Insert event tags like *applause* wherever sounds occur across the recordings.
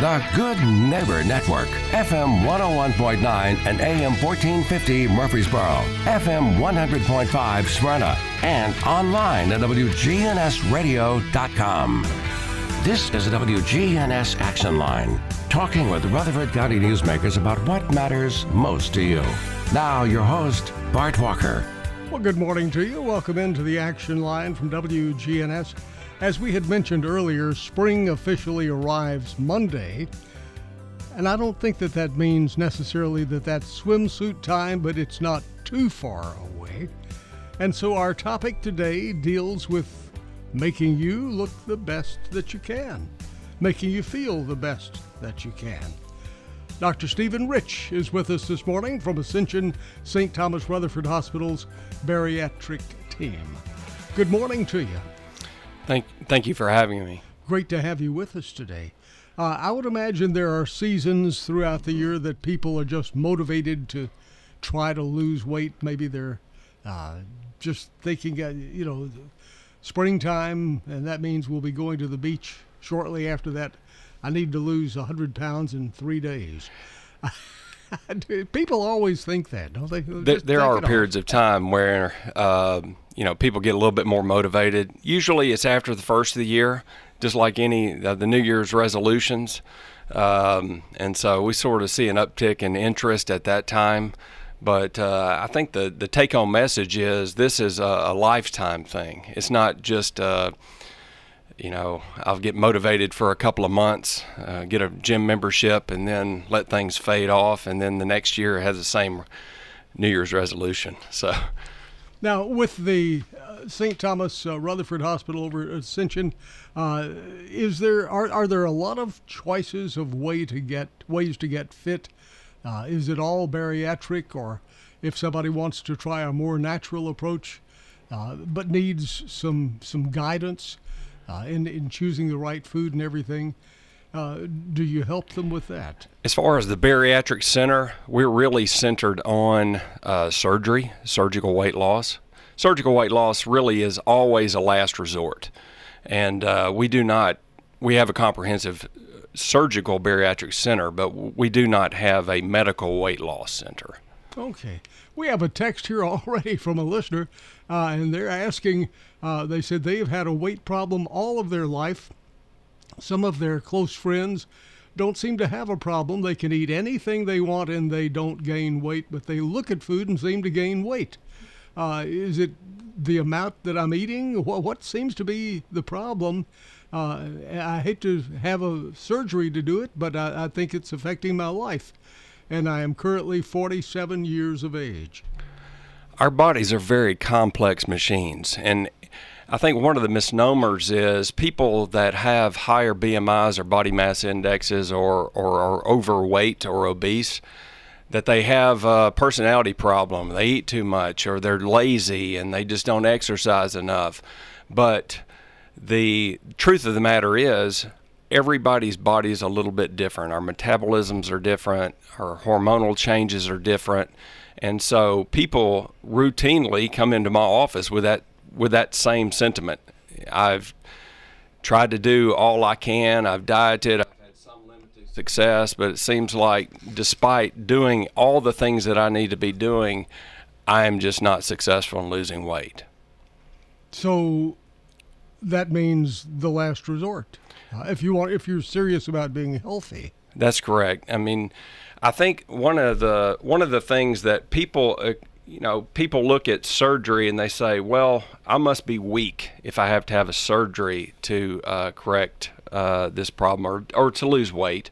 The Good Neighbor Network, FM 101.9 and AM 1450 Murfreesboro, FM 100.5 Smyrna, and online at WGNSradio.com. This is the WGNS Action Line, talking with Rutherford County newsmakers about what matters most to you. Now, your host, Bart Walker. Well, good morning to you. Welcome into the Action Line from WGNS. As we had mentioned earlier, spring officially arrives Monday. And I don't think that that means necessarily that that's swimsuit time, but it's not too far away. And so our topic today deals with making you look the best that you can, making you feel the best that you can. Dr. Stephen Rich is with us this morning from Ascension St. Thomas Rutherford Hospital's bariatric team. Good morning to you. Thank, thank you for having me. Great to have you with us today. Uh, I would imagine there are seasons throughout the year that people are just motivated to try to lose weight. Maybe they're uh, just thinking, uh, you know, springtime, and that means we'll be going to the beach shortly after that. I need to lose 100 pounds in three days. *laughs* *laughs* People always think that, don't they? There, there are periods off. of time where uh, you know people get a little bit more motivated. Usually, it's after the first of the year, just like any uh, the New Year's resolutions, um, and so we sort of see an uptick in interest at that time. But uh, I think the the take home message is this is a, a lifetime thing. It's not just uh, you know, I'll get motivated for a couple of months, uh, get a gym membership, and then let things fade off, and then the next year has the same New Year's resolution. So, now with the uh, St. Thomas uh, Rutherford Hospital over Ascension, uh, is there are are there a lot of choices of way to get ways to get fit? Uh, is it all bariatric, or if somebody wants to try a more natural approach, uh, but needs some some guidance? Uh, in, in choosing the right food and everything. Uh, do you help them with that? As far as the bariatric center, we're really centered on uh, surgery, surgical weight loss. Surgical weight loss really is always a last resort. And uh, we do not, we have a comprehensive surgical bariatric center, but we do not have a medical weight loss center. Okay. We have a text here *laughs* already from a listener, uh, and they're asking. Uh, they said they have had a weight problem all of their life. Some of their close friends don't seem to have a problem. They can eat anything they want and they don't gain weight, but they look at food and seem to gain weight. Uh, is it the amount that I'm eating? What, what seems to be the problem? Uh, I hate to have a surgery to do it, but I, I think it's affecting my life and I am currently 47 years of age. Our bodies are very complex machines, and I think one of the misnomers is people that have higher BMIs or body mass indexes or, or are overweight or obese, that they have a personality problem. They eat too much or they're lazy and they just don't exercise enough. But the truth of the matter is, everybody's body is a little bit different. Our metabolisms are different, our hormonal changes are different. And so people routinely come into my office with that with that same sentiment. I've tried to do all I can. I've dieted. I've had some limited success, but it seems like despite doing all the things that I need to be doing, I am just not successful in losing weight. So that means the last resort. Uh, if you want, if you're serious about being healthy. That's correct. I mean, I think one of the one of the things that people, uh, you know, people look at surgery and they say, "Well, I must be weak if I have to have a surgery to uh, correct uh, this problem or or to lose weight."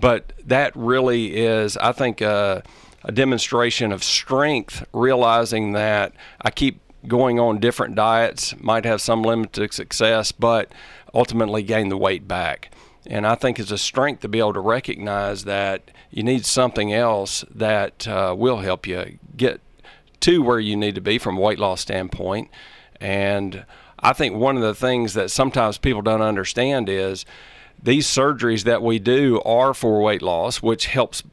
But that really is, I think, uh, a demonstration of strength, realizing that I keep going on different diets, might have some limited success, but ultimately gain the weight back. And I think it's a strength to be able to recognize that you need something else that uh, will help you get to where you need to be from a weight loss standpoint. And I think one of the things that sometimes people don't understand is these surgeries that we do are for weight loss, which helps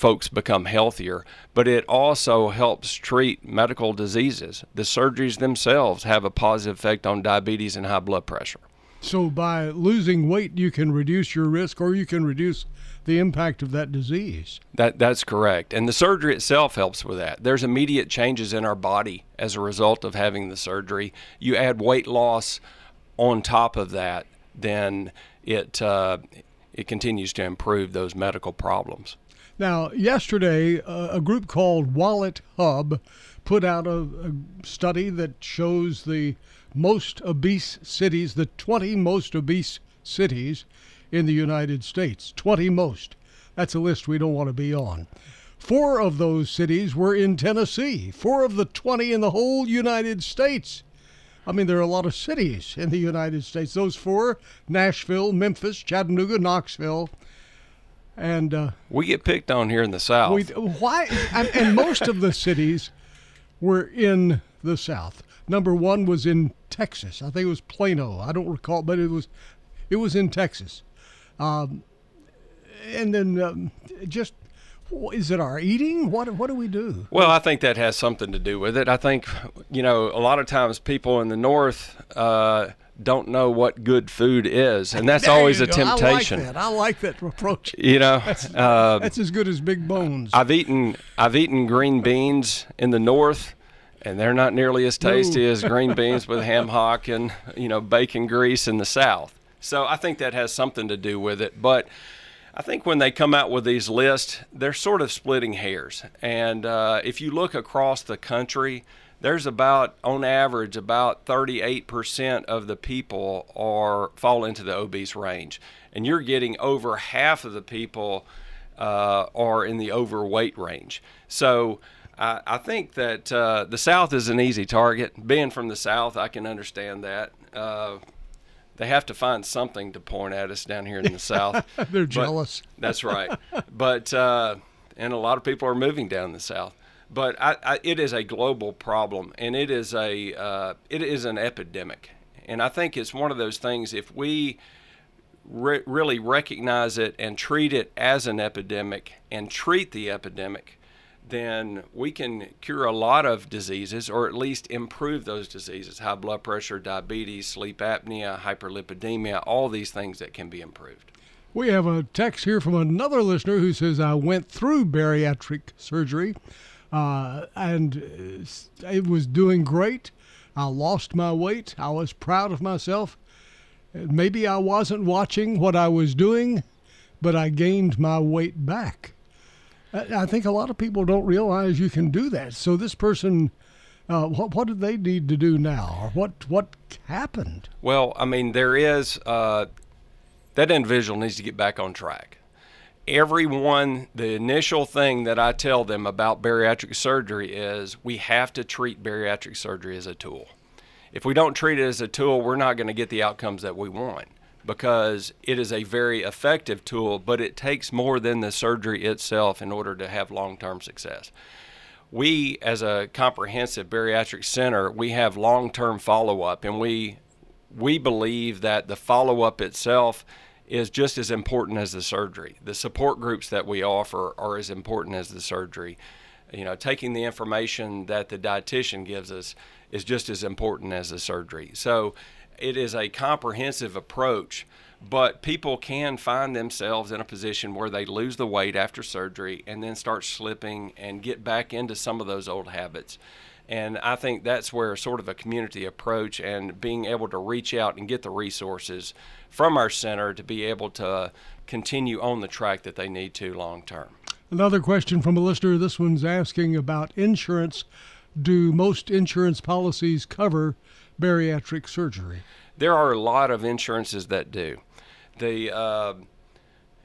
folks become healthier, but it also helps treat medical diseases. The surgeries themselves have a positive effect on diabetes and high blood pressure. So by losing weight, you can reduce your risk, or you can reduce the impact of that disease. That that's correct, and the surgery itself helps with that. There's immediate changes in our body as a result of having the surgery. You add weight loss on top of that, then it uh, it continues to improve those medical problems. Now, yesterday, uh, a group called Wallet Hub put out a, a study that shows the most obese cities, the 20 most obese cities in the United States. 20 most. That's a list we don't want to be on. Four of those cities were in Tennessee, four of the 20 in the whole United States. I mean, there are a lot of cities in the United States. Those four Nashville, Memphis, Chattanooga, Knoxville. And uh, we get picked on here in the South. We, why? and, most of the cities were in the South. Number one was in Texas. I think it was Plano. I don't recall, but it was it was in Texas. Um, and then um, just is it our eating? What what do we do? Well, I think that has something to do with it. I think you know a lot of times people in the north uh, don't know what good food is, and that's always a go. temptation. I like that. I like that approach. You know, *laughs* that's, uh, that's as good as big bones. I've eaten I've eaten green beans in the north and they're not nearly as tasty as green *laughs* beans with ham hock and you know bacon grease in the South. So I think that has something to do with it. But I think when they come out with these lists, they're sort of splitting hairs. And uh, if you look across the country, there's about, on average, about 38% of the people are fall into the obese range, and you're getting over half of the people uh, are in the overweight range. So I, I think that uh, the South is an easy target. Being from the South, I can understand that. Uh, they have to find something to point at us down here in the *laughs* South. They're but, jealous. That's right. but uh, and a lot of people are moving down the South. But I, I, it is a global problem, and it is a uh, it is an epidemic. And I think it's one of those things. If we re- really recognize it and treat it as an epidemic and treat the epidemic, then we can cure a lot of diseases or at least improve those diseases high blood pressure, diabetes, sleep apnea, hyperlipidemia, all these things that can be improved. We have a text here from another listener who says, I went through bariatric surgery uh, and it was doing great. I lost my weight. I was proud of myself. Maybe I wasn't watching what I was doing, but I gained my weight back. I think a lot of people don't realize you can do that. So this person, uh, what what do they need to do now, or what what happened? Well, I mean, there is uh, that individual needs to get back on track. Everyone, the initial thing that I tell them about bariatric surgery is we have to treat bariatric surgery as a tool. If we don't treat it as a tool, we're not going to get the outcomes that we want because it is a very effective tool, but it takes more than the surgery itself in order to have long term success. We, as a comprehensive bariatric center, we have long term follow up, and we, we believe that the follow up itself is just as important as the surgery. The support groups that we offer are as important as the surgery. You know, taking the information that the dietitian gives us is just as important as the surgery. So, it is a comprehensive approach, but people can find themselves in a position where they lose the weight after surgery and then start slipping and get back into some of those old habits. And I think that's where sort of a community approach and being able to reach out and get the resources from our center to be able to continue on the track that they need to long term. Another question from a listener. This one's asking about insurance. Do most insurance policies cover bariatric surgery? There are a lot of insurances that do. The uh,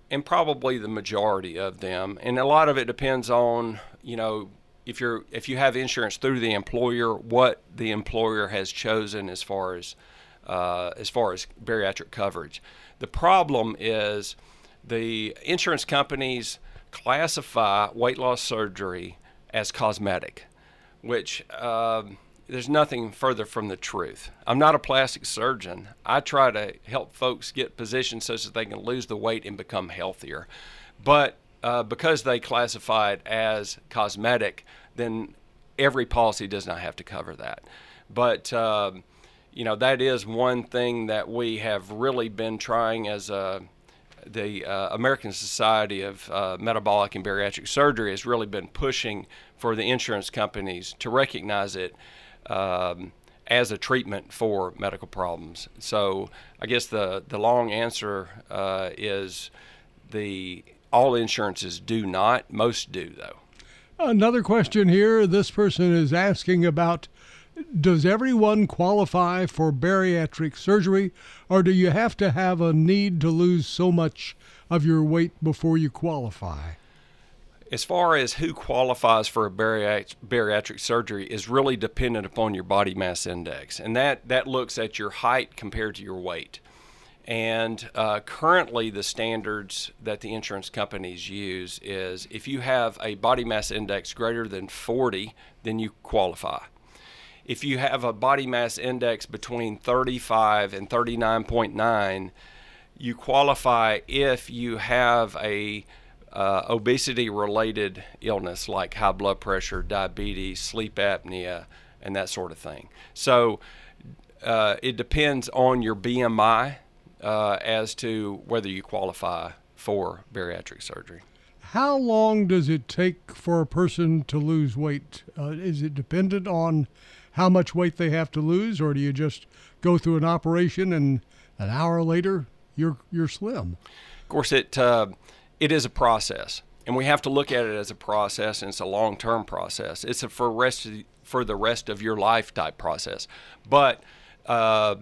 and probably the majority of them, and a lot of it depends on you know if you're if you have insurance through the employer, what the employer has chosen as far as uh, as far as bariatric coverage. The problem is the insurance companies classify weight loss surgery as cosmetic, which uh, there's nothing further from the truth. I'm not a plastic surgeon. I try to help folks get positioned such that they can lose the weight and become healthier. But uh, because they classify it as cosmetic, then every policy does not have to cover that. But um, you know, that is one thing that we have really been trying as a the uh, American Society of uh, Metabolic and Bariatric Surgery has really been pushing for the insurance companies to recognize it um, as a treatment for medical problems. So I guess the the long answer uh, is the all insurances do not. Most do though. Another question here. This person is asking about does everyone qualify for bariatric surgery, or do you have to have a need to lose so much of your weight before you qualify? As far as who qualifies for a bariatric, surgery is really dependent upon your body mass index, and that, that looks at your height compared to your weight. And uh, currently, the standards that the insurance companies use is if you have a body mass index greater than 40, then you qualify if you have a body mass index between 35 and 39.9, you qualify if you have a uh, obesity related illness like high blood pressure, diabetes, sleep apnea, and that sort of thing. So uh, it depends on your BMI uh, as to whether you qualify for bariatric surgery. How long does it take for a person to lose weight? Uh, is it dependent on how much weight they have to lose, or do you just go through an operation and an hour later you're you're slim? Of course, it uh, it is a process, and we have to look at it as a process, and it's a long term process. It's a for rest the, for the rest of your life type process, but uh,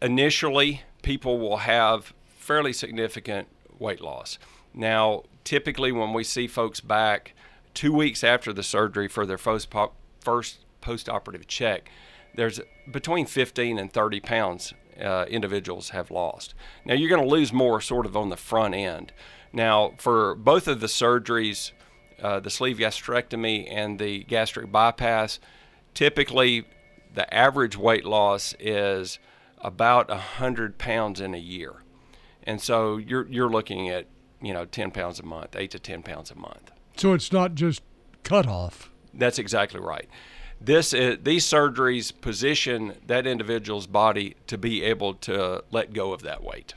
initially people will have fairly significant weight loss. Now, typically when we see folks back two weeks after the surgery for their first, pop, first post-operative check, there's between 15 and 30 pounds uh, individuals have lost. Now you're going to lose more sort of on the front end. Now for both of the surgeries, uh, the sleeve gastrectomy and the gastric bypass, typically the average weight loss is about 100 pounds in a year. And so you're, you're looking at, you know, 10 pounds a month, 8 to 10 pounds a month. So it's not just cut off. That's exactly right this is, these surgeries position that individual's body to be able to let go of that weight.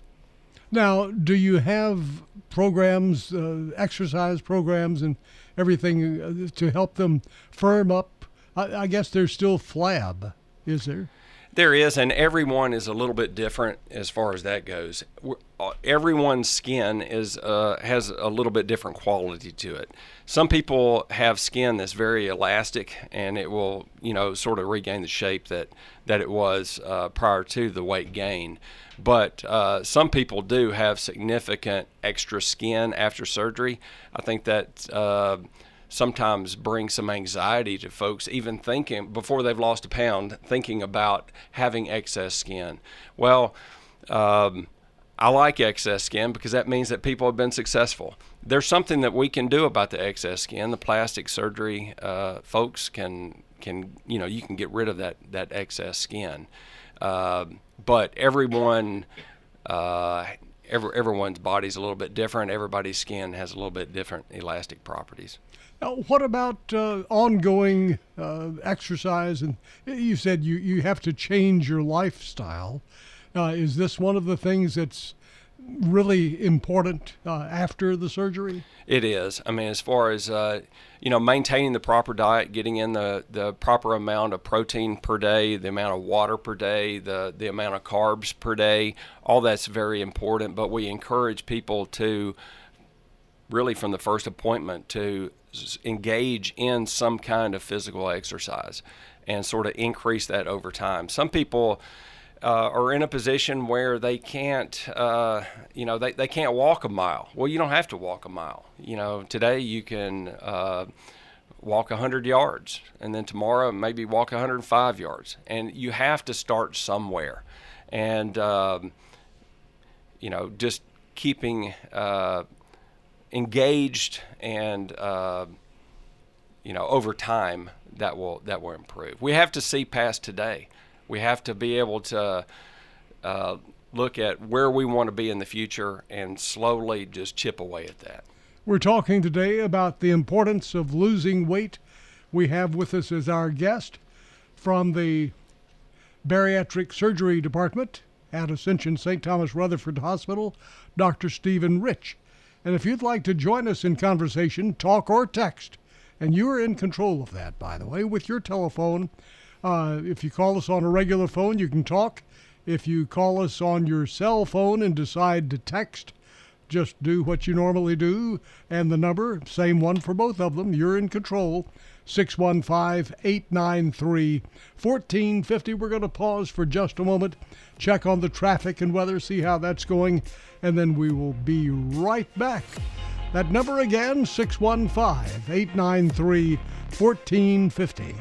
Now, do you have programs, uh, exercise programs, and everything uh, to help them firm up? I, I guess there's still flab, is there? There is, and everyone is a little bit different as far as that goes. Uh, everyone's skin is uh, has a little bit different quality to it. Some people have skin that's very elastic, and it will, you know, sort of regain the shape that that it was uh, prior to the weight gain. But uh, some people do have significant extra skin after surgery. I think that uh, sometimes bring some anxiety to folks, even thinking before they've lost a pound, thinking about having excess skin. Well, um, I like excess skin because that means that people have been successful. There's something that we can do about the excess skin. The plastic surgery uh, folks can can you know you can get rid of that that excess skin, uh, but everyone. Uh, every, everyone's body's a little bit different. Everybody's skin has a little bit different elastic properties. Now, what about uh, ongoing uh, exercise? And you said you, you have to change your lifestyle. Uh, is this one of the things that's really important uh, after the surgery? It is. I mean, as far as uh, you know, maintaining the proper diet, getting in the, the proper amount of protein per day, the amount of water per day, the the amount of carbs per day, all that's very important. But we encourage people to really from the first appointment to engage in some kind of physical exercise and sort of increase that over time. Some people uh, are in a position where they can't, uh, you know, they, they can't walk a mile. Well, you don't have to walk a mile. You know, today you can uh, walk 100 yards, and then tomorrow maybe walk 105 yards. And you have to start somewhere. And, um, you know, just keeping uh, engaged and uh, you know over time that will that will improve. We have to see past today. We have to be able to uh, look at where we want to be in the future and slowly just chip away at that. We're talking today about the importance of losing weight. We have with us as our guest from the Bariatric Surgery Department at Ascension St. Thomas Rutherford Hospital, Dr. Stephen Rich. And if you'd like to join us in conversation, talk or text, and you are in control of that, by the way, with your telephone. Uh, if you call us on a regular phone, you can talk. If you call us on your cell phone and decide to text, just do what you normally do. And the number, same one for both of them, you're in control. 615 893 1450. We're going to pause for just a moment, check on the traffic and weather, see how that's going, and then we will be right back. That number again, 615 893 1450.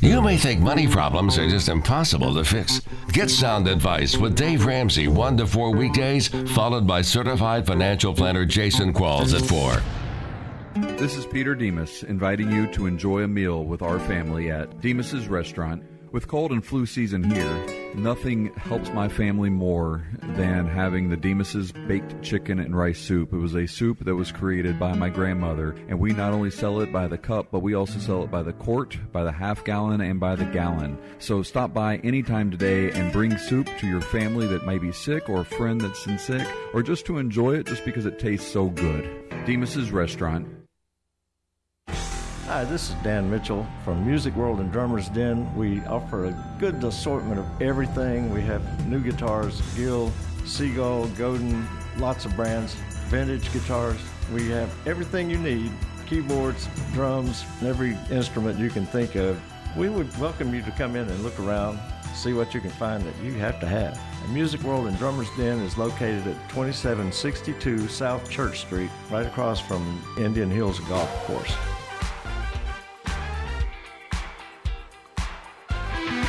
You may think money problems are just impossible to fix. Get sound advice with Dave Ramsey 1 to 4 weekdays, followed by certified financial planner Jason Qualls at 4. This is Peter Demos inviting you to enjoy a meal with our family at Demos's Restaurant with cold and flu season here, nothing helps my family more than having the Demos's baked chicken and rice soup. It was a soup that was created by my grandmother, and we not only sell it by the cup, but we also sell it by the quart, by the half gallon, and by the gallon. So stop by anytime today and bring soup to your family that may be sick or a friend that's in sick, or just to enjoy it just because it tastes so good. Demos's Restaurant, Hi, this is Dan Mitchell from Music World and Drummers Den. We offer a good assortment of everything. We have new guitars, Gill, Seagull, Godin, lots of brands, vintage guitars. We have everything you need keyboards, drums, every instrument you can think of. We would welcome you to come in and look around, see what you can find that you have to have. Music World and Drummers Den is located at 2762 South Church Street, right across from Indian Hills Golf Course.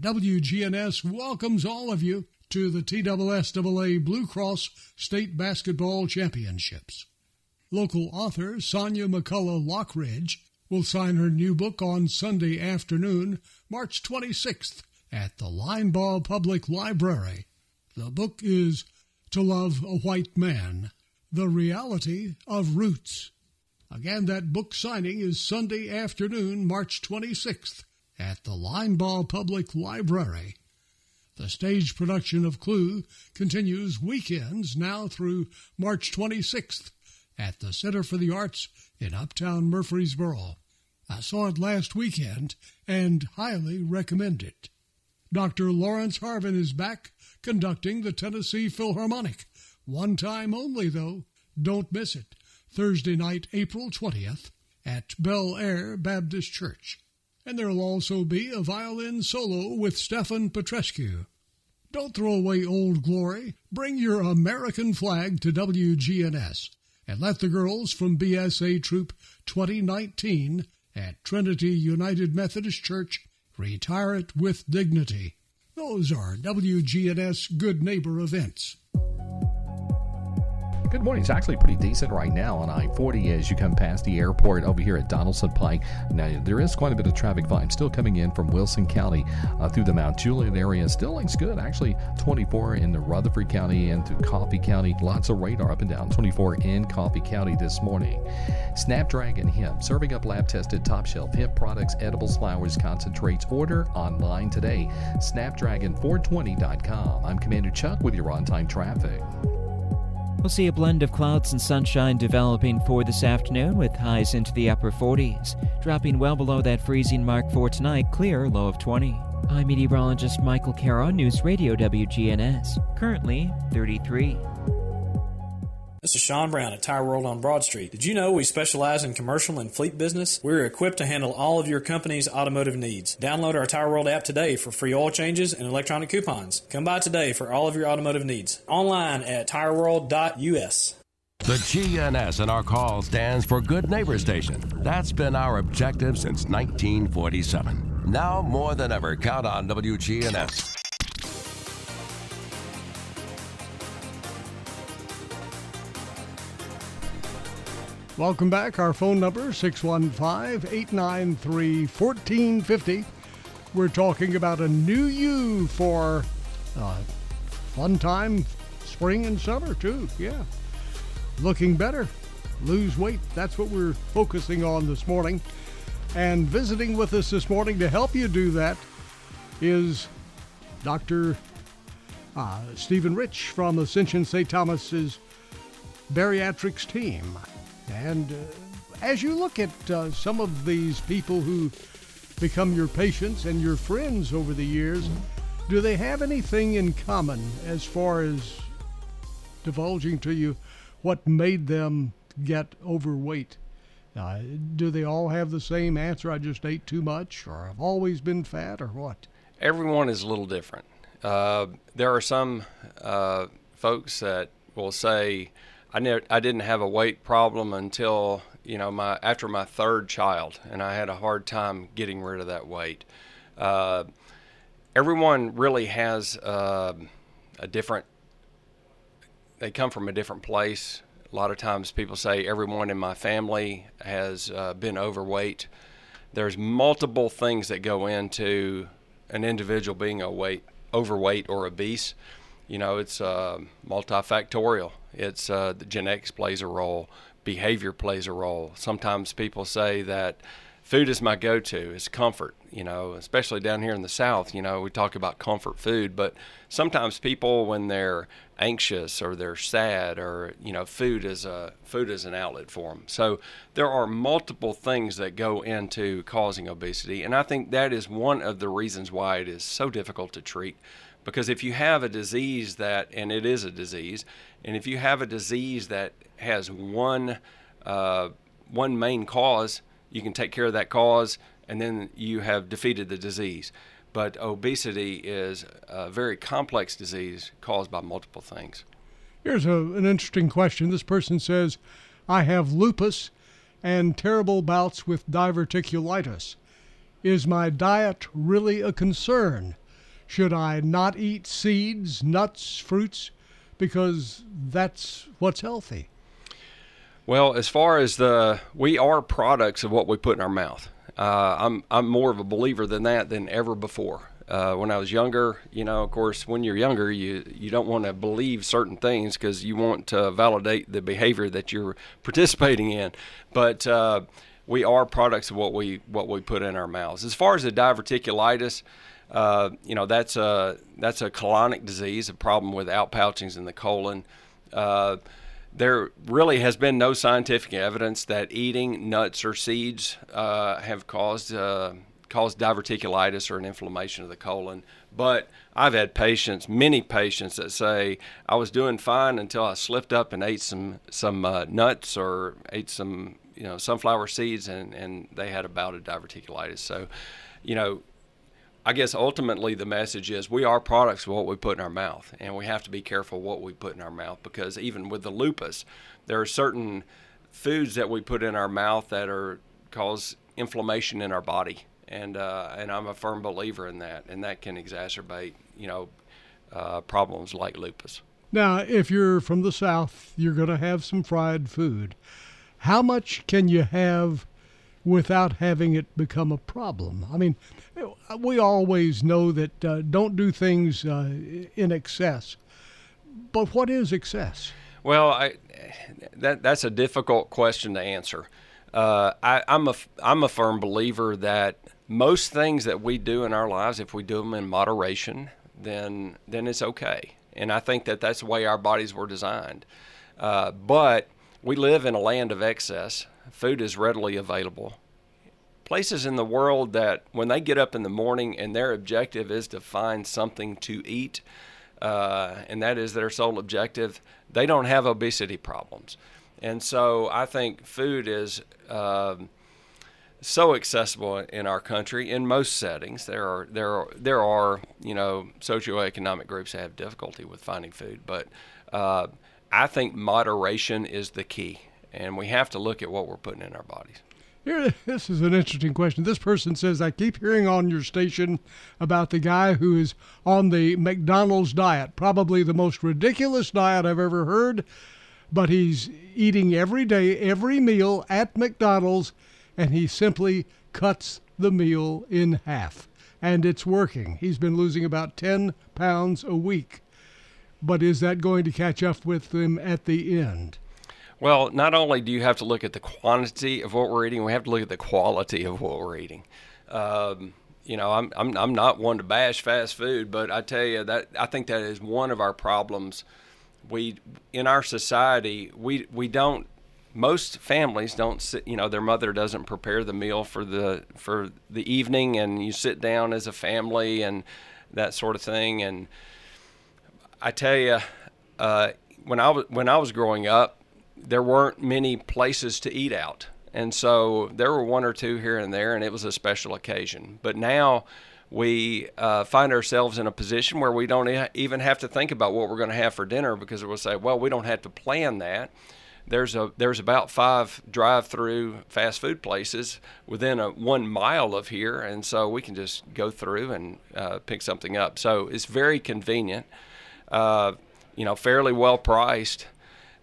WGNS welcomes all of you to the TSSAA Blue Cross State Basketball Championships. Local author Sonia McCullough Lockridge will sign her new book on Sunday afternoon, March 26th, at the Linebaugh Public Library. The book is To Love a White Man The Reality of Roots. Again, that book signing is Sunday afternoon, March 26th, at the Linebaugh Public Library. The stage production of Clue continues weekends now through March 26th at the Center for the Arts in Uptown Murfreesboro. I saw it last weekend and highly recommend it. Dr. Lawrence Harvin is back conducting the Tennessee Philharmonic. One time only, though. Don't miss it. Thursday night, April 20th at Belle Aire Baptist Church. And there'll also be a violin solo with Stefan Petrescu. Don't throw away old glory. Bring your American flag to WGNS and let the girls from BSA Troop 2019 at Trinity United Methodist Church retire it with dignity. Those are WGNS Good Neighbor events. Good morning. It's actually pretty decent right now on I 40 as you come past the airport over here at Donaldson Pike. Now, there is quite a bit of traffic volume still coming in from Wilson County uh, through the Mount Juliet area. Still looks good. Actually, 24 in the Rutherford County and through Coffee County. Lots of radar up and down. 24 in Coffee County this morning. Snapdragon Hemp, serving up lab tested top shelf hemp products, edibles, flowers, concentrates. Order online today. Snapdragon420.com. I'm Commander Chuck with your on time traffic. We'll see a blend of clouds and sunshine developing for this afternoon with highs into the upper 40s, dropping well below that freezing mark for tonight, clear low of 20. I'm meteorologist Michael Caro, News Radio WGNS, currently 33. This is Sean Brown at Tire World on Broad Street. Did you know we specialize in commercial and fleet business? We're equipped to handle all of your company's automotive needs. Download our Tire World app today for free oil changes and electronic coupons. Come by today for all of your automotive needs. Online at tireworld.us. The GNS in our call stands for Good Neighbor Station. That's been our objective since 1947. Now more than ever, count on WGNS. Welcome back. Our phone number 615-893-1450. We're talking about a new you for uh, fun time spring and summer too. Yeah. Looking better. Lose weight. That's what we're focusing on this morning. And visiting with us this morning to help you do that is Dr. Uh, Stephen Rich from Ascension St. Thomas's bariatrics team. And uh, as you look at uh, some of these people who become your patients and your friends over the years, do they have anything in common as far as divulging to you what made them get overweight? Uh, do they all have the same answer? I just ate too much, or I've always been fat, or what? Everyone is a little different. Uh, there are some uh, folks that will say, I never, I didn't have a weight problem until you know my after my third child, and I had a hard time getting rid of that weight. Uh, everyone really has uh, a different. They come from a different place. A lot of times, people say everyone in my family has uh, been overweight. There's multiple things that go into an individual being a weight, overweight or obese. You know, it's uh, multifactorial. It's uh, the genetics plays a role, behavior plays a role. Sometimes people say that food is my go-to. It's comfort. You know, especially down here in the South. You know, we talk about comfort food, but sometimes people, when they're anxious or they're sad, or you know, food is a food is an outlet for them. So there are multiple things that go into causing obesity, and I think that is one of the reasons why it is so difficult to treat because if you have a disease that, and it is a disease, and if you have a disease that has one uh, one main cause, you can take care of that cause, and then you have defeated the disease. But obesity is a very complex disease caused by multiple things. Here's a, an interesting question. This person says, I have lupus and terrible bouts with diverticulitis. Is my diet really a concern? Should I not eat seeds, nuts, fruits? Because that's what's healthy. Well, as far as the, we are products of what we put in our mouth. Uh, I'm I'm more of a believer than that than ever before. Uh, when I was younger, you know, of course, when you're younger, you you don't want to believe certain things because you want to validate the behavior that you're *laughs* participating in. But uh, we are products of what we what we put in our mouths. As far as the diverticulitis, uh, you know that's a that's a colonic disease, a problem with outpouchings in the colon. Uh, there really has been no scientific evidence that eating nuts or seeds uh, have caused uh, caused diverticulitis or an inflammation of the colon. But I've had patients, many patients, that say I was doing fine until I slipped up and ate some some uh, nuts or ate some you know sunflower seeds, and and they had a bout of diverticulitis. So, you know, I guess ultimately the message is we are products of what we put in our mouth, and we have to be careful what we put in our mouth because even with the lupus, there are certain foods that we put in our mouth that are cause inflammation in our body, and uh, and I'm a firm believer in that, and that can exacerbate you know uh, problems like lupus. Now, if you're from the south, you're going to have some fried food. How much can you have without having it become a problem? I mean, we always know that uh, don't do things uh, in excess. But what is excess? Well, I, that that's a difficult question to answer. Uh, I, I'm a I'm a firm believer that most things that we do in our lives, if we do them in moderation, then then it's okay. And I think that that's the way our bodies were designed. Uh, but we live in a land of excess. Food is readily available places in the world that when they get up in the morning and their objective is to find something to eat, uh, and that is their sole objective. They don't have obesity problems, and so I think food is. Um, so accessible in our country in most settings. There are there are there are you know socioeconomic groups that have difficulty with finding food, but uh, I think moderation is the key, and we have to look at what we're putting in our bodies. Here, *laughs* this is an interesting question. This person says, I keep hearing on your station about the guy who is on the McDonald's diet, probably the most ridiculous diet I've ever heard, but he's eating every day, every meal at McDonald's, and he simply cuts the meal in half. And it's working. He's been losing about 10 pounds a week. But is that going to catch up with them at the end? Well, not only do you have to look at the quantity of what we're eating, we have to look at the quality of what we're eating. Um, you know, I'm, I'm I'm not one to bash fast food, but I tell you that I think that is one of our problems. We in our society we we don't most families don't sit you know their mother doesn't prepare the meal for the for the evening and you sit down as a family and that sort of thing and I tell you uh, when I was when I was growing up there weren't many places to eat out. And so there were one or two here and there, and it was a special occasion. But now we uh, find ourselves in a position where we don't even have to think about what we're going to have for dinner because we'll say, well, we don't have to plan that. There's a there's about five drive-through fast food places within a one mile of here, and so we can just go through and uh, pick something up. So it's very convenient, uh, you know, fairly well priced,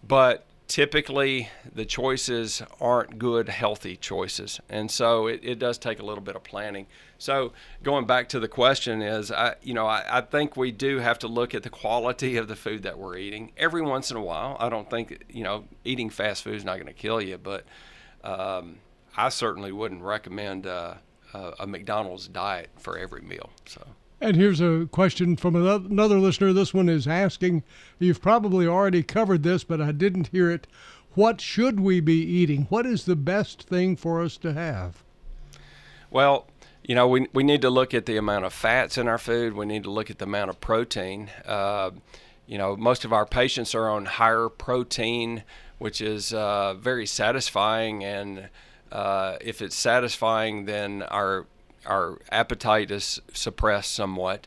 but typically the choices aren't good, healthy choices. And so it, it does take a little bit of planning. So going back to the question is, I, you know, I, I think we do have to look at the quality of the food that we're eating every once in a while. I don't think, you know, eating fast food is not going to kill you, but um, I certainly wouldn't recommend uh, a, a McDonald's diet for every meal. So. And here's a question from another listener. This one is asking You've probably already covered this, but I didn't hear it. What should we be eating? What is the best thing for us to have? Well, you know, we, we need to look at the amount of fats in our food. We need to look at the amount of protein. Uh, you know, most of our patients are on higher protein, which is uh, very satisfying. And uh, if it's satisfying, then our our appetite is suppressed somewhat.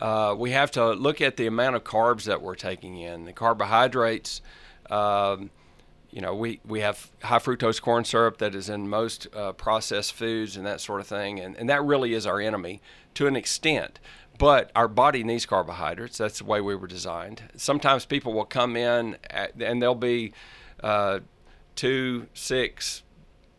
Uh, we have to look at the amount of carbs that we're taking in. The carbohydrates, um, you know, we, we have high fructose corn syrup that is in most uh, processed foods and that sort of thing, and, and that really is our enemy to an extent. But our body needs carbohydrates. That's the way we were designed. Sometimes people will come in at, and they'll be uh, two, six,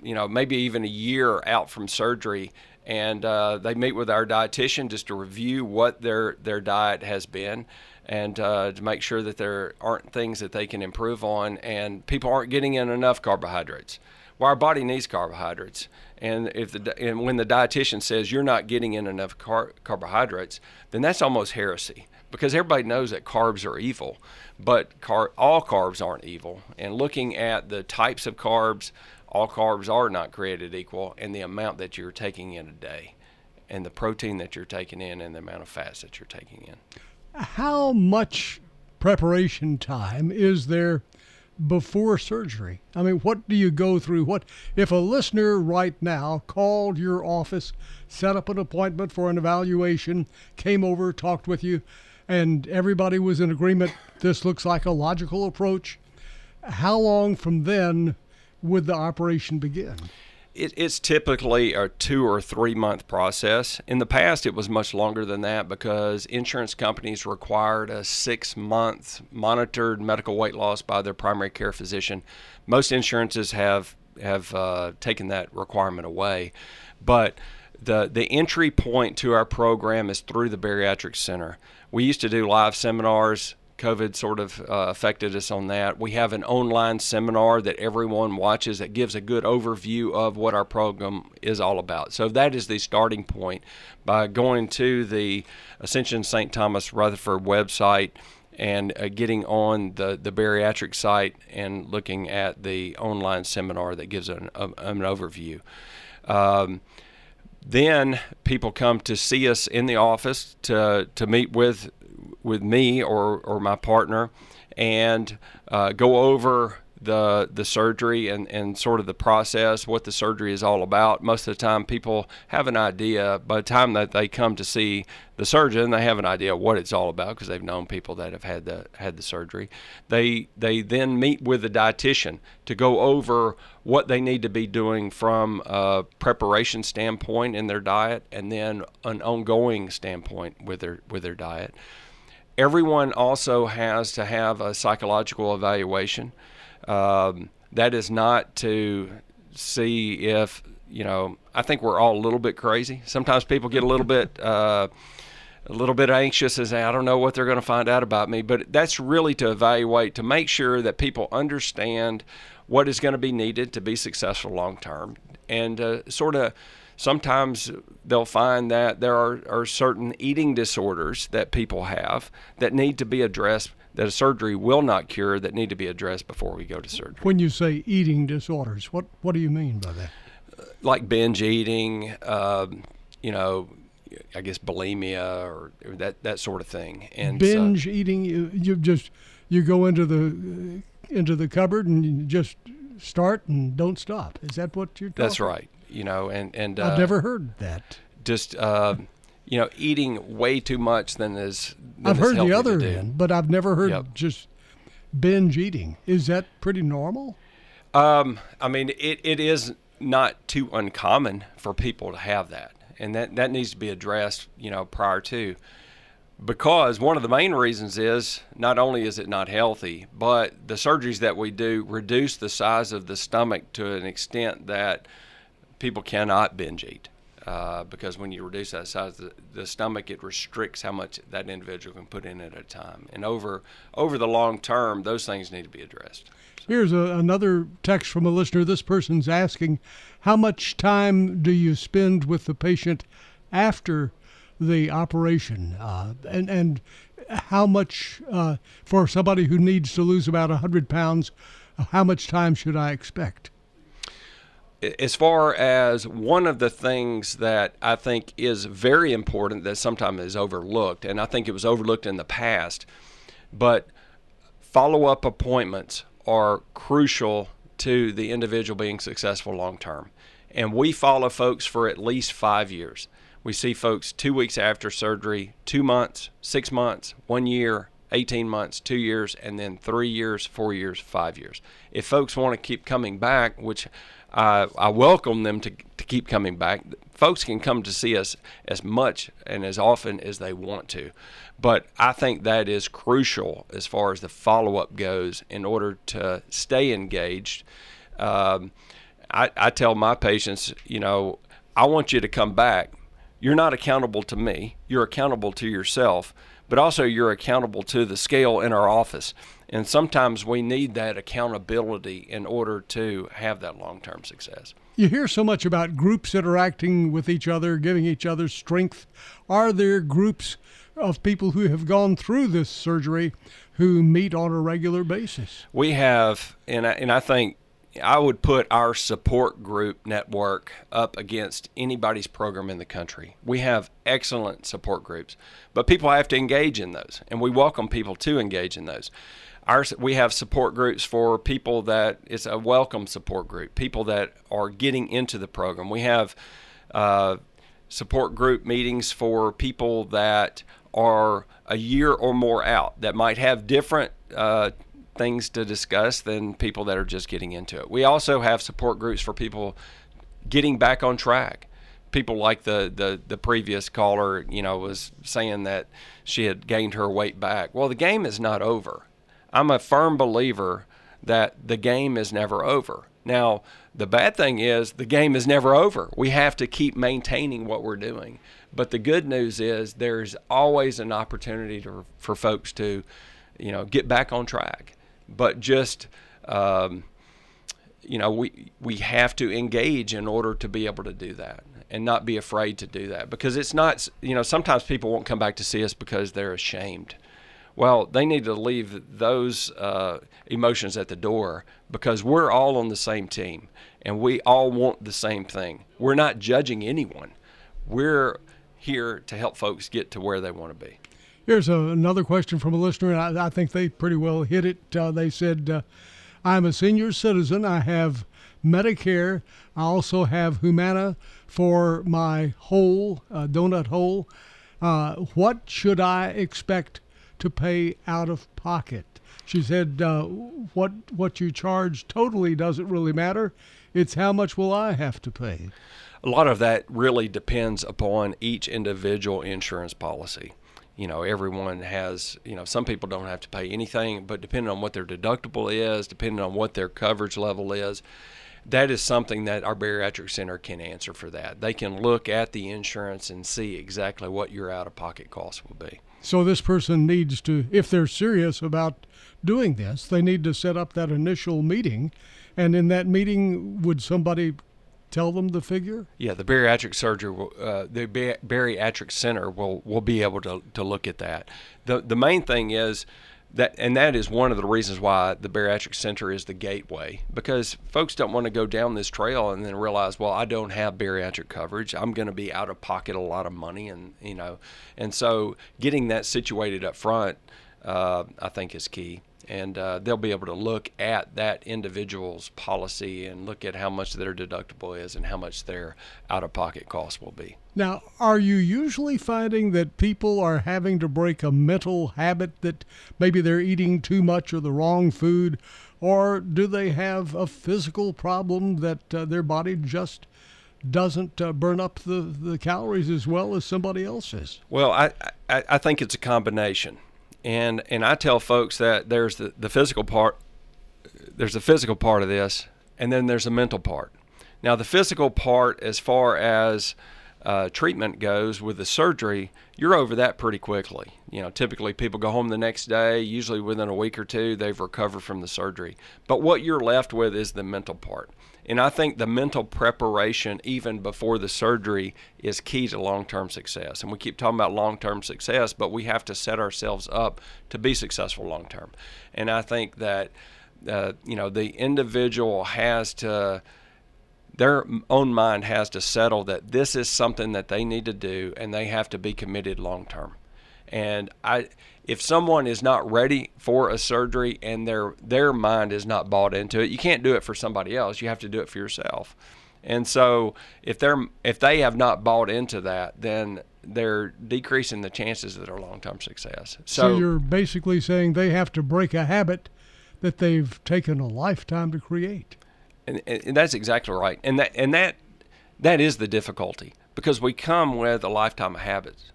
you know, maybe even a year out from surgery, and uh, they meet with our dietitian just to review what their their diet has been and uh, to make sure that there aren't things that they can improve on. And people aren't getting in enough carbohydrates. Well our body needs carbohydrates. And if the and when the dietitian says you're not getting in enough car- carbohydrates then that's almost heresy. Because everybody knows that carbs are evil but car- all carbs aren't evil. And looking at the types of carbs all carbs are not created equal, and the amount that you're taking in a day, and the protein that you're taking in, and the amount of fats that you're taking in. How much preparation time is there before surgery? I mean, what do you go through? What if a listener right now called your office, set up an appointment for an evaluation, came over, talked with you, and everybody was in agreement this looks like a logical approach? How long from then would the operation begin? It, it's typically a two or three month process. In the past, it was much longer than that because insurance companies required a six month monitored medical weight loss by their primary care physician. Most insurances have have uh, taken that requirement away, but the the entry point to our program is through the bariatric center. We used to do live seminars COVID sort of uh, affected us on that. We have an online seminar that everyone watches that gives a good overview of what our program is all about. So that is the starting point by going to the Ascension St. Thomas Rutherford website and uh, getting on the, the bariatric site and looking at the online seminar that gives an, a, an overview. Um, then people come to see us in the office to, to meet with with me or or my partner, and uh, go over the the surgery and, and sort of the process, what the surgery is all about. Most of the time, people have an idea. By the time that they come to see the surgeon, they have an idea what it's all about because they've known people that have had the had the surgery. They they then meet with the dietitian to go over what they need to be doing from a preparation standpoint in their diet, and then an ongoing standpoint with their with their diet. Everyone also has to have a psychological evaluation. Um, that is not to see if you know. I think we're all a little bit crazy. Sometimes people get a little bit. Uh, a little bit anxious as I don't know what they're going to find out about me, but that's really to evaluate to make sure that people understand what is going to be needed to be successful long term, and uh, sort of sometimes they'll find that there are, are certain eating disorders that people have that need to be addressed that a surgery will not cure that need to be addressed before we go to surgery. When you say eating disorders, what what do you mean by that? Like binge eating, um, you know, I guess bulimia or that that sort of thing. And binge eating, you, you just you go into the into the cupboard and you just start and don't stop. Is that what you're talking? That's right. You know, and and I've uh, never heard that. Just uh, you know, eating way too much than is. Than I've is heard the other end, but I've never heard Yep. just binge eating. Is that pretty normal? Um, I mean, it, it is not too uncommon for people to have that, and that that needs to be addressed, you know, prior to. Because one of the main reasons is not only is it not healthy, but the surgeries that we do reduce the size of the stomach to an extent that people cannot binge eat. Uh, because when you reduce that size of the, the stomach, it restricts how much that individual can put in at a time. And over over the long term, those things need to be addressed. Here's a, another text from a listener. This person's asking, how much time do you spend with the patient after the operation, uh, and and how much uh, for somebody who needs to lose about hundred pounds? How much time should I expect? As far as one of the things that I think is very important that sometimes is overlooked, and I think it was overlooked in the past, but follow up appointments are crucial to the individual being successful long term. And we follow folks for at least five years. We see folks two weeks after surgery, two months, six months, one year, 18 months, two years, and then three years, four years, five years. If folks want to keep coming back, which I, I welcome them to, to keep coming back, folks can come to see us as much and as often as they want to. But I think that is crucial as far as the follow up goes in order to stay engaged. Um, I, I tell my patients, you know, I want you to come back. You're not accountable to me, you're accountable to yourself, but also you're accountable to the scale in our office. And sometimes we need that accountability in order to have that long term success. You hear so much about groups interacting with each other, giving each other strength. Are there groups of people who have gone through this surgery who meet on a regular basis? We have, and I, and I think I would put our support group network up against anybody's program in the country. We have excellent support groups, but people have to engage in those, and we welcome people to engage in those. Our, we have support groups for people that it's a welcome support group, people that are getting into the program. We have uh, support group meetings for people that are a year or more out that might have different uh, things to discuss than people that are just getting into it. We also have support groups for people getting back on track. People like the, the, the previous caller, you know, was saying that she had gained her weight back. Well, the game is not over. I'm a firm believer that the game is never over. Now, the bad thing is the game is never over. We have to keep maintaining what we're doing. But the good news is there's always an opportunity to, for folks to, you know, get back on track. But just, um, you know, we we have to engage in order to be able to do that, and not be afraid to do that because it's not. You know, sometimes people won't come back to see us because they're ashamed. Well, they need to leave those uh, emotions at the door because we're all on the same team and we all want the same thing. We're not judging anyone. We're here to help folks get to where they want to be. Here's a, another question from a listener, and I, I think they pretty well hit it. Uh, they said, uh, I'm a senior citizen. I have Medicare. I also have Humana for my hole, uh, donut hole. Uh, what should I expect to pay out of pocket? She said, uh, "What what you charge totally doesn't really matter. It's how much will I have to pay." A lot of that really depends upon each individual insurance policy. You know, everyone has, you know, some people don't have to pay anything, but depending on what their deductible is, depending on what their coverage level is, that is something that our bariatric center can answer for that. They can look at the insurance and see exactly what your out of pocket costs will be. So this person needs to, if they're serious about doing this, they need to set up that initial meeting. And in that meeting, would somebody tell them the figure? Yeah, the bariatric surgery, will, uh, the bariatric center will will be able to, to look at that. the The main thing is that, and that is one of the reasons why the bariatric center is the gateway because folks don't want to go down this trail and then realize, well, I don't have bariatric coverage. I'm going to be out of pocket a lot of money, and you know, and so getting that situated up front, uh, I think, is key and uh, they'll be able to look at that individual's policy and look at how much their deductible is and how much their out of pocket cost will be. Now, are you usually finding that people are having to break a mental habit that maybe they're eating too much or the wrong food, or do they have a physical problem that uh, their body just doesn't uh, burn up the, the calories as well as somebody else's? Well, I, I, I think it's a combination and and I tell folks that there's the, the physical part there's a physical part of this and then there's a mental part. Now the physical part as far as uh, treatment goes with the surgery you're over that pretty quickly you know typically people go home the next day usually within a week or two they've recovered from the surgery but what you're left with is the mental part and I think the mental preparation, even before the surgery, is key to long term success. And we keep talking about long term success, but we have to set ourselves up to be successful long term. And I think that, uh, you know, the individual has to their own mind has to settle that this is something that they need to do and they have to be committed long term. And I, if someone is not ready for a surgery and their their mind is not bought into it, you can't do it for somebody else. You have to do it for yourself. And so if they're if they have not bought into that, then they're decreasing the chances of their long-term success. So, so you're basically saying they have to break a habit that they've taken a lifetime to create. And, and that's exactly right. And that and that that is the difficulty because we come with a lifetime of habits.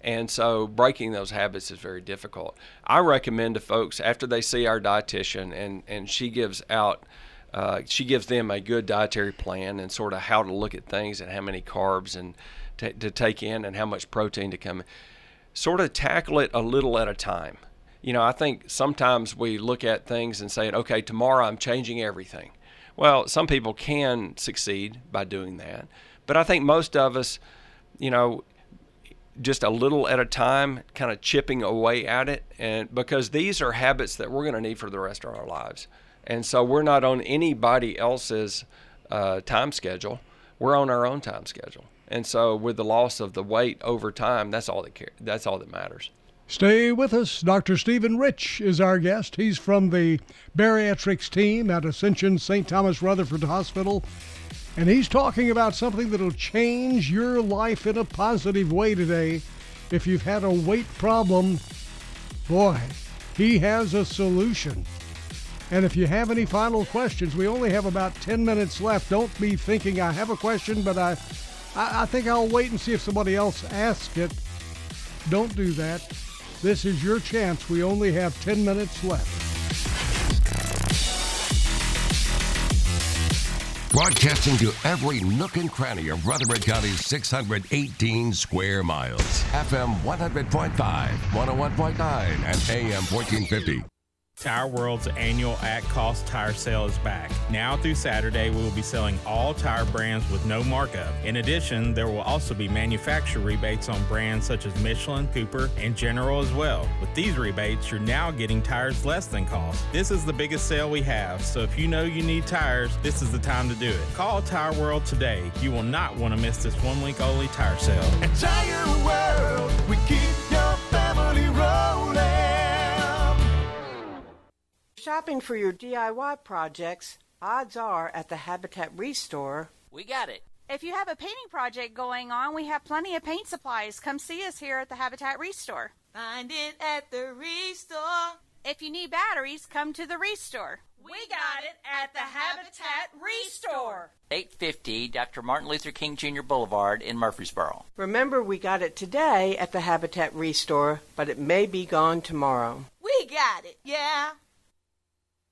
And so breaking those habits is very difficult. I recommend to folks after they see our dietitian and, and she gives out, uh, she gives them a good dietary plan and sort of how to look at things and how many carbs and t- to take in and how much protein to come in. Sort of tackle it a little at a time. You know, I think sometimes we look at things and say, okay, tomorrow I'm changing everything. Well, some people can succeed by doing that. But I think most of us, you know, just a little at a time, kind of chipping away at it. And because these are habits that we're going to need for the rest of our lives. And so we're not on anybody else's uh, time schedule. We're on our own time schedule. And so with the loss of the weight over time, that's all that care, that's all that matters. Stay with us. Dr. Stephen Rich is our guest. He's from the bariatrics team at Ascension St. Thomas Rutherford Hospital and he's talking about something that'll change your life in a positive way today. If you've had a weight problem, boy, he has a solution. And if you have any final questions, we only have about 10 minutes left. Don't be thinking I have a question, but I, I, I think I'll wait and see if somebody else asks it. Don't do that. This is your chance. We only have 10 minutes left. Broadcasting to every nook and cranny of Rutherford County's 618 square miles. FM 100.5, 101.9, and AM 1450. Tire World's annual at cost tire sale is back. Now through Saturday, we will be selling all tire brands with no markup. In addition, there will also be manufacturer rebates on brands such as Michelin, Cooper, and General as well. With these rebates, you're now getting tires less than cost. This is the biggest sale we have, so if you know you need tires, this is the time to do it. Call Tire World today. You will not want to miss this one week only tire sale. Shopping for your DIY projects, odds are at the Habitat Restore. We got it. If you have a painting project going on, we have plenty of paint supplies. Come see us here at the Habitat Restore. Find it at the Restore. If you need batteries, come to the Restore. We got it at the Habitat Restore. 850 Dr. Martin Luther King Jr. Boulevard in Murfreesboro. Remember, we got it today at the Habitat Restore, but it may be gone tomorrow. We got it, yeah.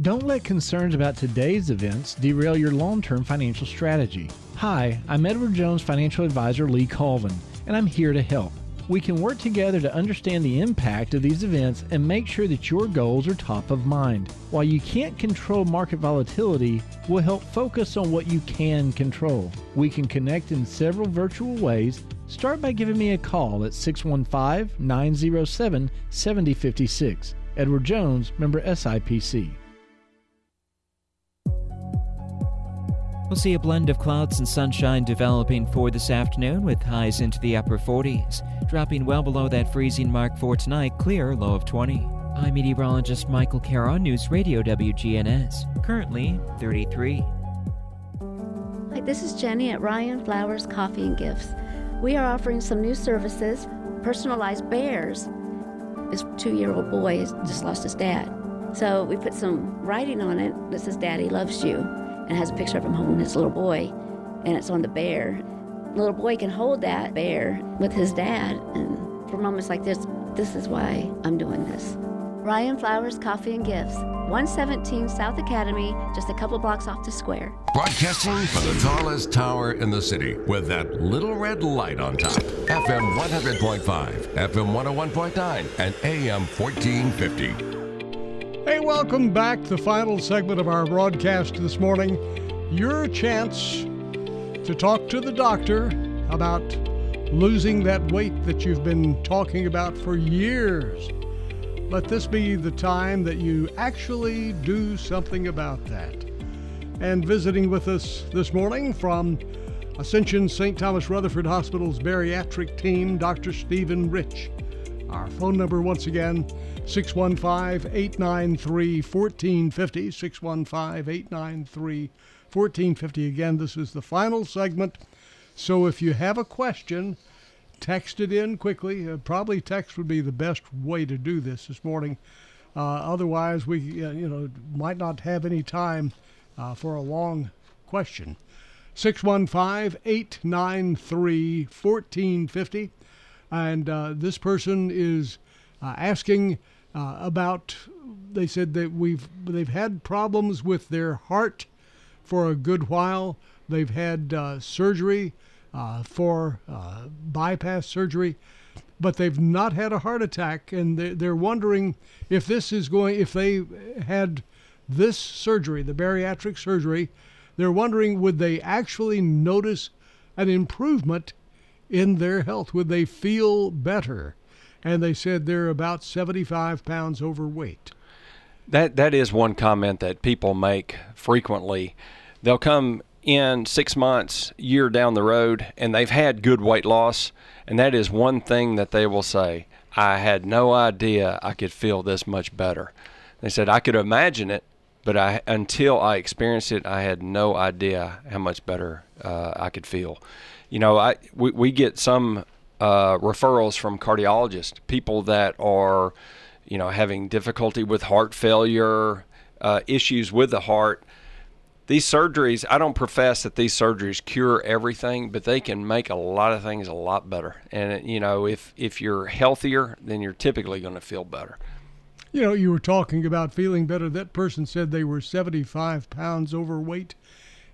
Don't let concerns about today's events derail your long term financial strategy. Hi, I'm Edward Jones financial advisor Lee Colvin, and I'm here to help. We can work together to understand the impact of these events and make sure that your goals are top of mind. While you can't control market volatility, we'll help focus on what you can control. We can connect in several virtual ways. Start by giving me a call at 615 907 7056. Edward Jones, member SIPC. We'll see a blend of clouds and sunshine developing for this afternoon with highs into the upper 40s, dropping well below that freezing mark for tonight, clear low of 20. I'm meteorologist Michael Caron, News Radio WGNS, currently 33. Hi, this is Jenny at Rion Flowers Coffee and Gifts. We are offering some new services, personalized bears. This two year old boy just lost his dad. So we put some writing on it that says, Daddy loves you and has a picture of him holding his little boy, and it's on the bear. The little boy can hold that bear with his dad, and for moments like this, this is why I'm doing this. Rion Flowers Coffee and Gifts, 117 South Academy, just a couple blocks off the square. Broadcasting from the tallest tower in the city with that little red light on top. FM 100.5, FM 101.9, and AM 1450. Hey, welcome back. To the final segment of our broadcast this morning. Your chance to talk to the doctor about losing that weight that you've been talking about for years. Let this be the time that you actually do something about that. And visiting with us this morning from Ascension St. Thomas Rutherford Hospital's bariatric team, Dr. Stephen Rich. Our phone number, once again, 615 893 1450. 615 893 1450. Again, this is the final segment. So if you have a question, text it in quickly. Uh, probably text would be the best way to do this this morning. Uh, otherwise, we uh, you know might not have any time uh, for a long question. 615 893 1450. And uh, this person is uh, asking uh, about. They said that we've they've had problems with their heart for a good while. They've had uh, surgery uh, for bypass surgery, but they've not had a heart attack, and they're wondering if this is going. If they had this surgery, the bariatric surgery, they're wondering would they actually notice an improvement in their health? Would they feel better? And they said they're about 75 pounds overweight. That that is one comment that people make frequently. They'll come in six months, year down the road, and they've had good weight loss, and that is one thing that they will say. I had no idea I could feel this much better. They said I could imagine it, but I until I experienced it, I had no idea how much better uh, I could feel. You know, I we, we get some uh, referrals from cardiologists, people that are, you know, having difficulty with heart failure, uh, issues with the heart. These surgeries, I don't profess that these surgeries cure everything, but they can make a lot of things a lot better. And you know, if if you're healthier, then you're typically going to feel better. You know, you were talking about feeling better. That person said they were 75 pounds overweight.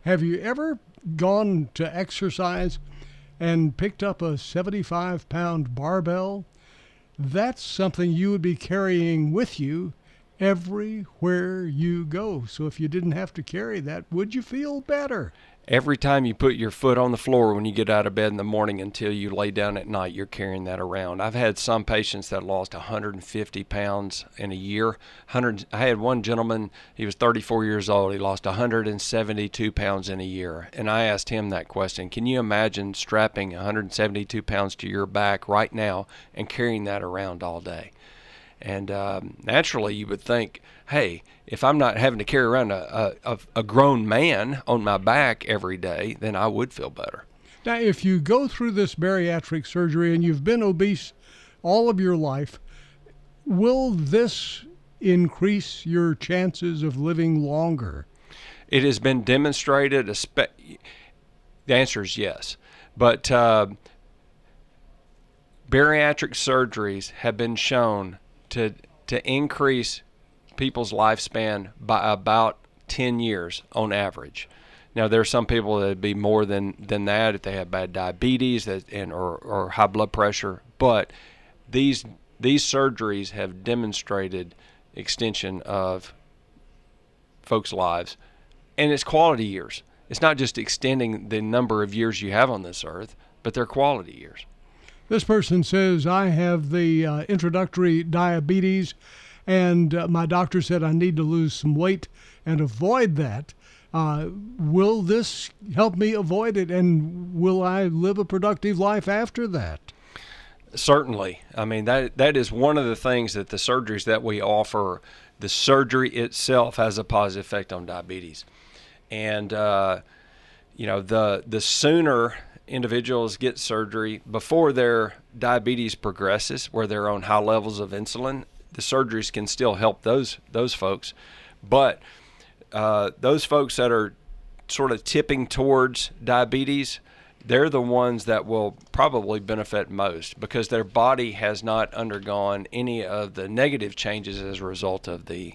Have you ever gone to exercise and picked up a 75 pound barbell? That's something you would be carrying with you everywhere you go. So if you didn't have to carry that, would you feel better? Every time you put your foot on the floor when you get out of bed in the morning until you lay down at night, you're carrying that around. I've had some patients that lost 150 pounds in a year. 100, I had one gentleman, he was 34 years old, he lost 172 pounds in a year. And I asked him that question Can you imagine strapping 172 pounds to your back right now and carrying that around all day? And um, naturally, you would think, hey, if I'm not having to carry around a, a, a grown man on my back every day, then I would feel better. Now, if you go through this bariatric surgery and you've been obese all of your life, will this increase your chances of living longer? It has been demonstrated. the answer is yes. But uh, bariatric surgeries have been shown to to increase people's lifespan by about 10 years on average. Now there are some people that would be more than, than that if they have bad diabetes that, and or, or high blood pressure, but these these surgeries have demonstrated extension of folks' lives, and it's quality years. It's not just extending the number of years you have on this earth, but they're quality years. This person says, I have the uh, introductory diabetes, and uh, my doctor said I need to lose some weight and avoid that. Uh, will this help me avoid it, and will I live a productive life after that? Certainly. I mean, that that is one of the things that the surgeries that we offer, the surgery itself has a positive effect on diabetes. And, uh, you know, the, the sooner individuals get surgery before their diabetes progresses, where they're on high levels of insulin. The surgeries can still help those those folks, but uh, those folks that are sort of tipping towards diabetes, they're the ones that will probably benefit most because their body has not undergone any of the negative changes as a result of the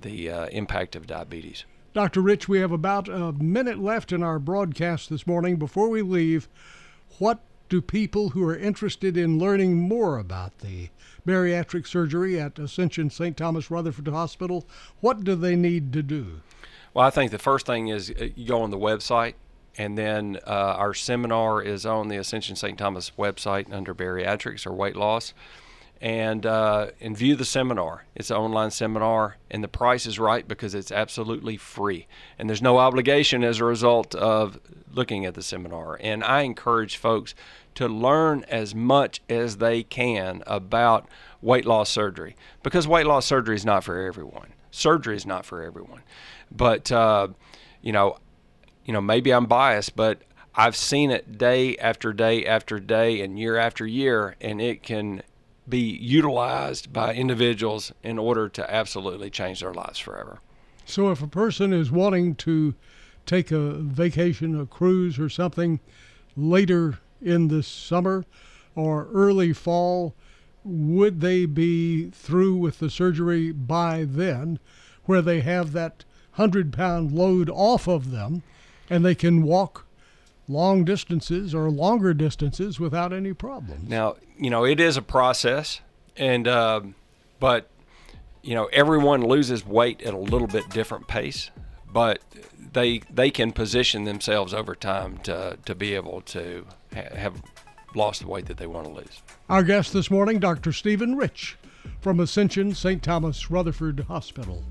the uh, impact of diabetes. Dr. Rich, we have about a minute left in our broadcast this morning. Before we leave, what do people who are interested in learning more about the bariatric surgery at Ascension St. Thomas Rutherford Hospital, what do they need to do? Well, I think the first thing is uh, you go on the website, and then uh, our seminar is on the Ascension St. Thomas website under bariatrics or weight loss and uh, and view the seminar. It's an online seminar, and the price is right because it's absolutely free, and there's no obligation as a result of looking at the seminar. And I encourage folks to learn as much as they can about weight loss surgery because weight loss surgery is not for everyone. Surgery is not for everyone, but uh, you know, you know, maybe I'm biased, but I've seen it day after day after day and year after year, and it can be utilized by individuals in order to absolutely change their lives forever. So, if a person is wanting to take a vacation, a cruise, or something later in the summer or early fall, would they be through with the surgery by then, where they have that 100 pound load off of them and they can walk long distances or longer distances without any problems. Now, you know, it is a process, and uh, but you know, everyone loses weight at a little bit different pace, but they they can position themselves over time to to be able to ha- have lost the weight that they want to lose. Our guest this morning, Dr. Stephen Rich from Ascension St. Thomas Rutherford Hospital.